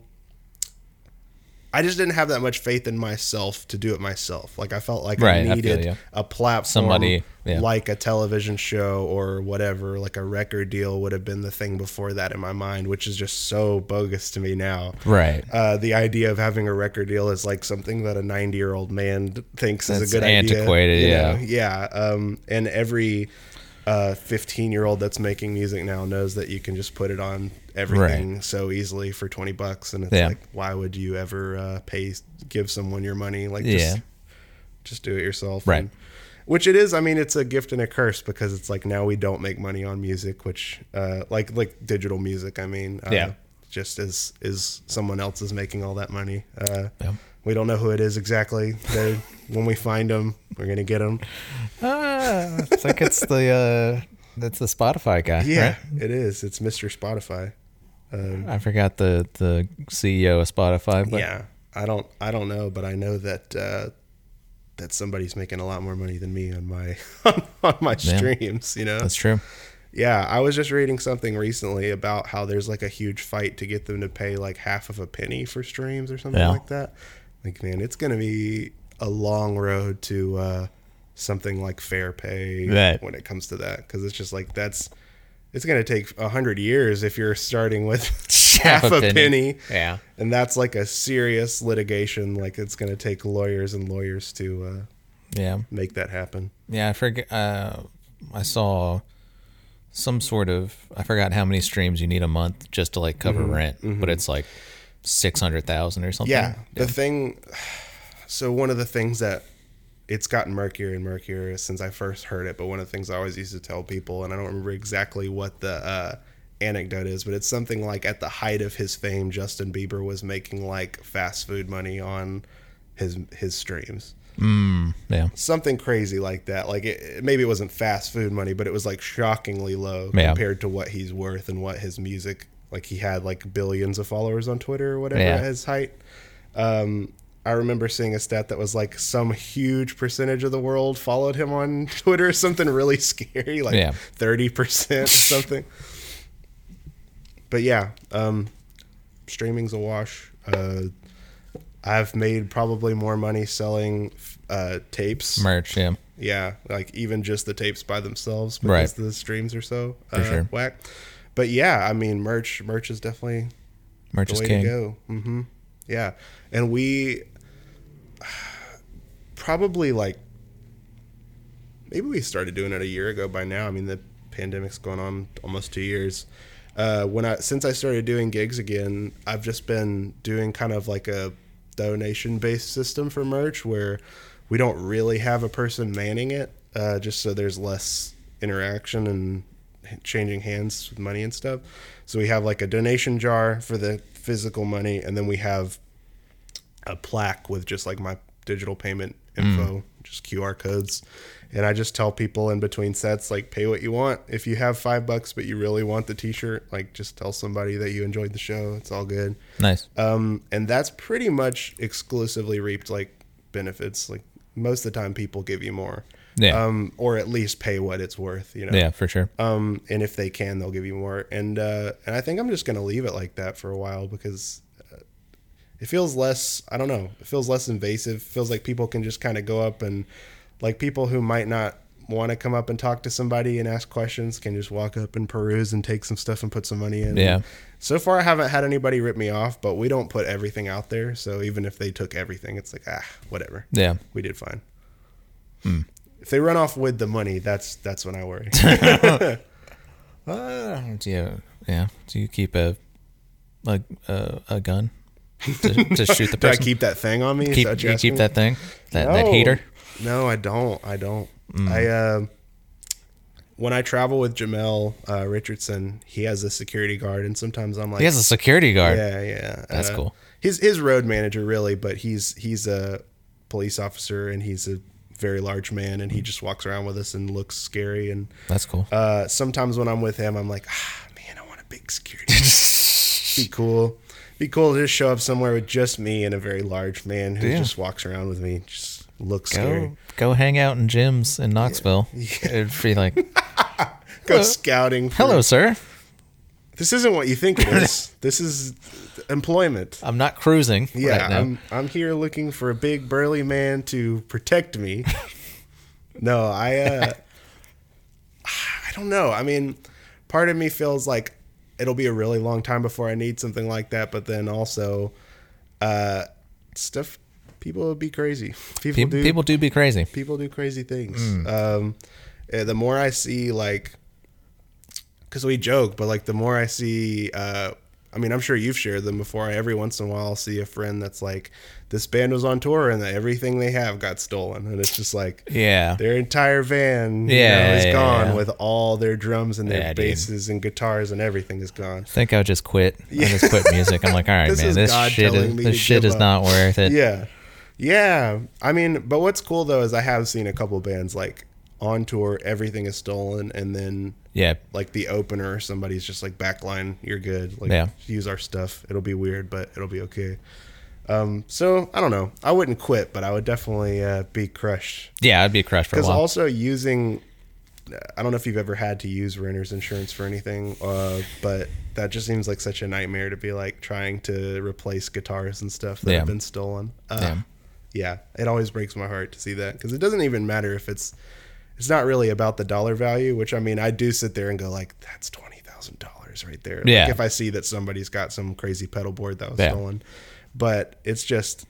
I just didn't have that much faith in myself to do it myself. Like I felt like Right, I I feel needed a platform, Somebody, yeah. like a television show or whatever, like a record deal would have been the thing before that in my mind, which is just so bogus to me now. Right. Uh, the idea of having a record deal is like something that a 90 year old man thinks is a good idea. antiquated, yeah. know? Yeah. Um, and every 15 year old that's making music now knows that you can just put it on everything so easily for 20 bucks. And it's Yeah. like, why would you ever uh, pay, give someone your money? Like, Yeah. just, just do it yourself. Right. And- which it is. I mean, it's a gift and a curse because it's like now we don't make money on music, which, uh, like, like digital music. I mean, uh, Yeah. just as is someone else is making all that money. Uh, Yeah. We don't know who it is exactly. They, when we find them, we're gonna get them. Ah, it's like it's the uh, that's the Spotify guy. Yeah, right? it is. It's Mr. Spotify. Um, I forgot the the CEO of Spotify, but yeah, I don't. I don't know, but I know that uh, that somebody's making a lot more money than me on my on my Yeah. streams. You know, that's true. Yeah, I was just reading something recently about how there's like a huge fight to get them to pay like half of a penny for streams or something Yeah. like that. Like, man, it's gonna be a long road to uh, something like fair pay Right. when it comes to that, because it's just like that's it's gonna take a hundred years if you're starting with half, a penny. Yeah. and that's like a serious litigation. Like, it's gonna take lawyers and lawyers to uh, Yeah. make that happen. Yeah, I forget. Uh, I saw some sort of. I forgot how many streams you need a month just to like cover rent, but it's like six hundred thousand or something. Yeah, the thing. So one of the things that it's gotten murkier and murkier since I first heard it, but one of the things I always used to tell people, and I don't remember exactly what the uh, anecdote is, but it's something like at the height of his fame, Justin Bieber was making like fast food money on his his streams. Yeah. Something crazy like that. Like it, maybe it wasn't fast food money, but it was like shockingly low Yeah. compared to what he's worth and what his music. Like he had like billions of followers on Twitter or whatever Yeah. at his height. Um, I remember seeing a stat that was like some huge percentage of the world followed him on Twitter. Something really scary, like Yeah. thirty percent or something. But yeah, um, streaming's a wash. Uh, I've made probably more money selling uh, tapes. Merch. Yeah. Yeah, like even just the tapes by themselves because Right. the streams are so uh, sure. whack. But yeah, I mean, merch merch is definitely Merch the is way king. to go. hmm Yeah, and we probably like maybe we started doing it a year ago by now. I mean, the pandemic's going on almost two years. Uh, when I since I started doing gigs again, I've just been doing kind of like a donation based system for merch where we don't really have a person manning it, uh, just so there's less interaction and changing hands with money and stuff. So we have like a donation jar for the physical money, and then we have a plaque with just like my digital payment info, just QR codes. And I just tell people in between sets, like, pay what you want. If you have five bucks, but you really want the t shirt, like, just tell somebody that you enjoyed the show. It's all good. Nice. Um, and that's pretty much exclusively reaped like benefits. Like, most of the time, people give you more. Yeah. Um, or at least pay what it's worth, you know? yeah, for sure. um, and if they can, they'll give you more. And uh, and I think I'm just gonna leave it like that for a while because uh, it feels less. I don't know. It feels less invasive. feels like people can just kind of go up and like people who might not want to come up and talk to somebody and ask questions can just walk up and peruse and take some stuff and put some money in. Yeah. So far, I haven't had anybody rip me off, but we don't put everything out there. So even if they took everything, it's like ah, whatever. Yeah. We did fine. Hmm. If they run off with the money, that's that's when I worry. Uh, do you, yeah. Do you keep a a a, a gun to, to shoot the Do I keep that thing on me? Keep that you keep that thing that that No. heater. No, I don't. I don't. Mm. I uh, when I travel with Jamel uh, Richardson, he has a security guard, and sometimes I'm like, He has a security guard. yeah, yeah. That's Uh, cool. His his road manager really, but he's he's a police officer and he's a very large man, and he just walks around with us and looks scary. And That's cool. uh, sometimes when I'm with him, I'm like, ah, man, I want a big security. Be cool. Be cool to just show up somewhere with just me and a very large man who Yeah. just walks around with me. Just looks scary. Go go hang out in gyms in Knoxville. It'd be like, Go scouting. For, hello, sir. This isn't what you think it is. this is employment. I'm not cruising. Yeah, right now. I'm I'm here looking for a big burly man to protect me. no, I uh I don't know. I mean, part of me feels like it'll be a really long time before I need something like that, but then also uh stuff people would be crazy. People, people, do people do be crazy. people do crazy things. Um, eh, the more I see, like, because we joke, but like, the more I see, uh, I mean, I'm sure you've shared them before. I, Every once in a while, I'll see a friend that's like, this band was on tour and everything they have got stolen, and it's just like, Yeah. their entire van, you Yeah, know, is yeah, gone yeah. with all their drums and their Yeah, dude. basses and guitars and everything is gone. I think I'll just quit. I just quit music. I'm like, all right, This man, is this God shit is this shit is up. not worth it. Yeah. Yeah. I mean, but what's cool though is I have seen a couple bands like on tour, everything is stolen, and then Yeah. like the opener, somebody's just like backline, you're good. Like Yeah. use our stuff. It'll be weird, but it'll be okay. Um, so I don't know. I wouldn't quit, but I would definitely uh, be crushed. Yeah, I'd be crushed for a Because also using, I don't know if you've ever had to use renter's insurance for anything, uh, but that just seems like such a nightmare to be like trying to replace guitars and stuff that Yeah. have been stolen. Uh, Yeah. Yeah, it always breaks my heart to see that because it doesn't even matter if it's, it's not really about the dollar value. Which I mean, I do sit there and go like, that's twenty thousand dollars right there. Yeah. Like if I see that somebody's got some crazy pedal board that was Yeah. stolen, but it's just,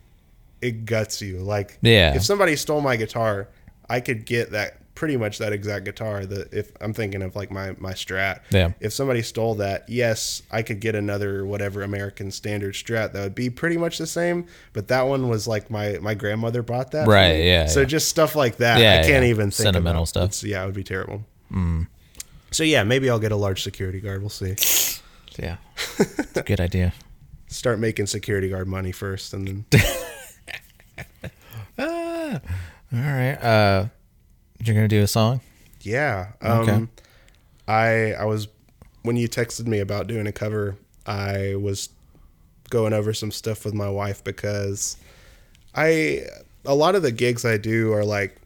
it guts you. Like, Yeah. if somebody stole my guitar, I could get that pretty much that exact guitar. That if I'm thinking of like my my Strat, Yeah. If somebody stole that, yes, I could get another whatever American standard Strat that would be pretty much the same. But that one was like my my grandmother bought that, Right, yeah, So yeah. just stuff like that, Yeah, I can't yeah. even think Sentimental about. stuff. It's- yeah, it would be terrible. So yeah, maybe I'll get a large security guard. We'll see. yeah. Good idea. Start making security guard money first, and then ah, All right. Uh you're gonna do a song? Yeah. Um, Okay. I I was when you texted me about doing a cover, I was going over some stuff with my wife because I a lot of the gigs I do are like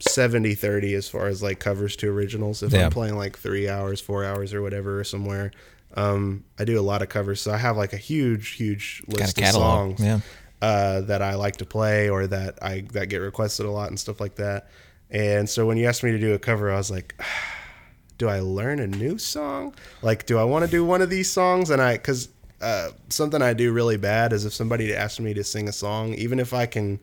70 30 as far as like covers to originals if Yeah. I'm playing like 3 hours, 4 hours or whatever somewhere. Um, I do a lot of covers, so I have like a huge, huge list of catalog. songs Yeah. uh, that I like to play or that I that get requested a lot and stuff like that. And so when you asked me to do a cover, I was like, do I learn a new song? Like, do I want to do one of these songs? And I, because uh, something I do really bad is if somebody asked me to sing a song, even if I can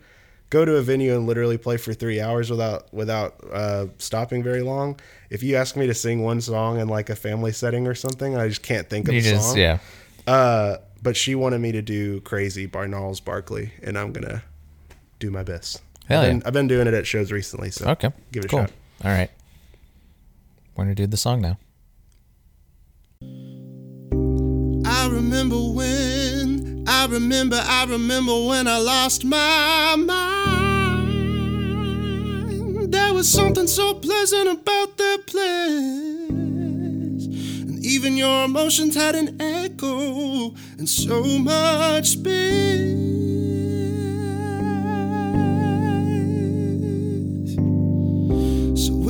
go to a venue and literally play for three hours without without uh, stopping very long. If you ask me to sing one song in like a family setting or something, I just can't think of You the just song. yeah. Uh, but she wanted me to do Crazy Gnarls Barkley, and I'm gonna do my best. Hell I've been, yeah. I've been doing it at shows recently, so Okay. give it cool. a shot. All right. We're gonna do the song now. I remember when, I remember, I remember when I lost my mind. There was something so pleasant about that place. And even your emotions had an echo and so much space.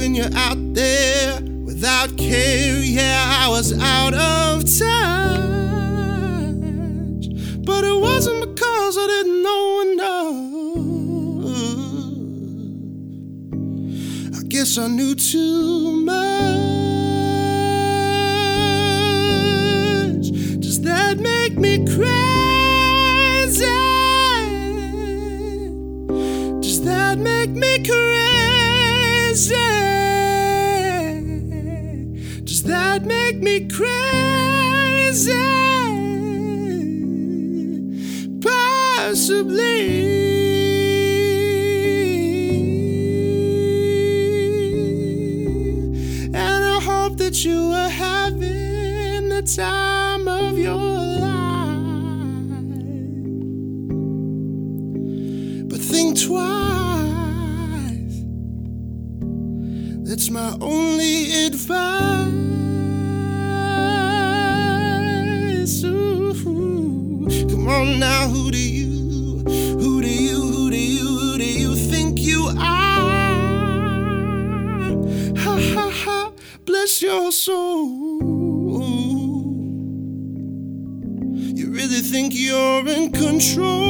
When you're out there without care, yeah, I was out of touch. But it wasn't because I didn't know enough. I guess I knew too much. Does that make me crazy? Does that make me crazy? Make me crazy? Possibly. And I hope that you are having the time of your life. But think twice. That's my only advice. Control.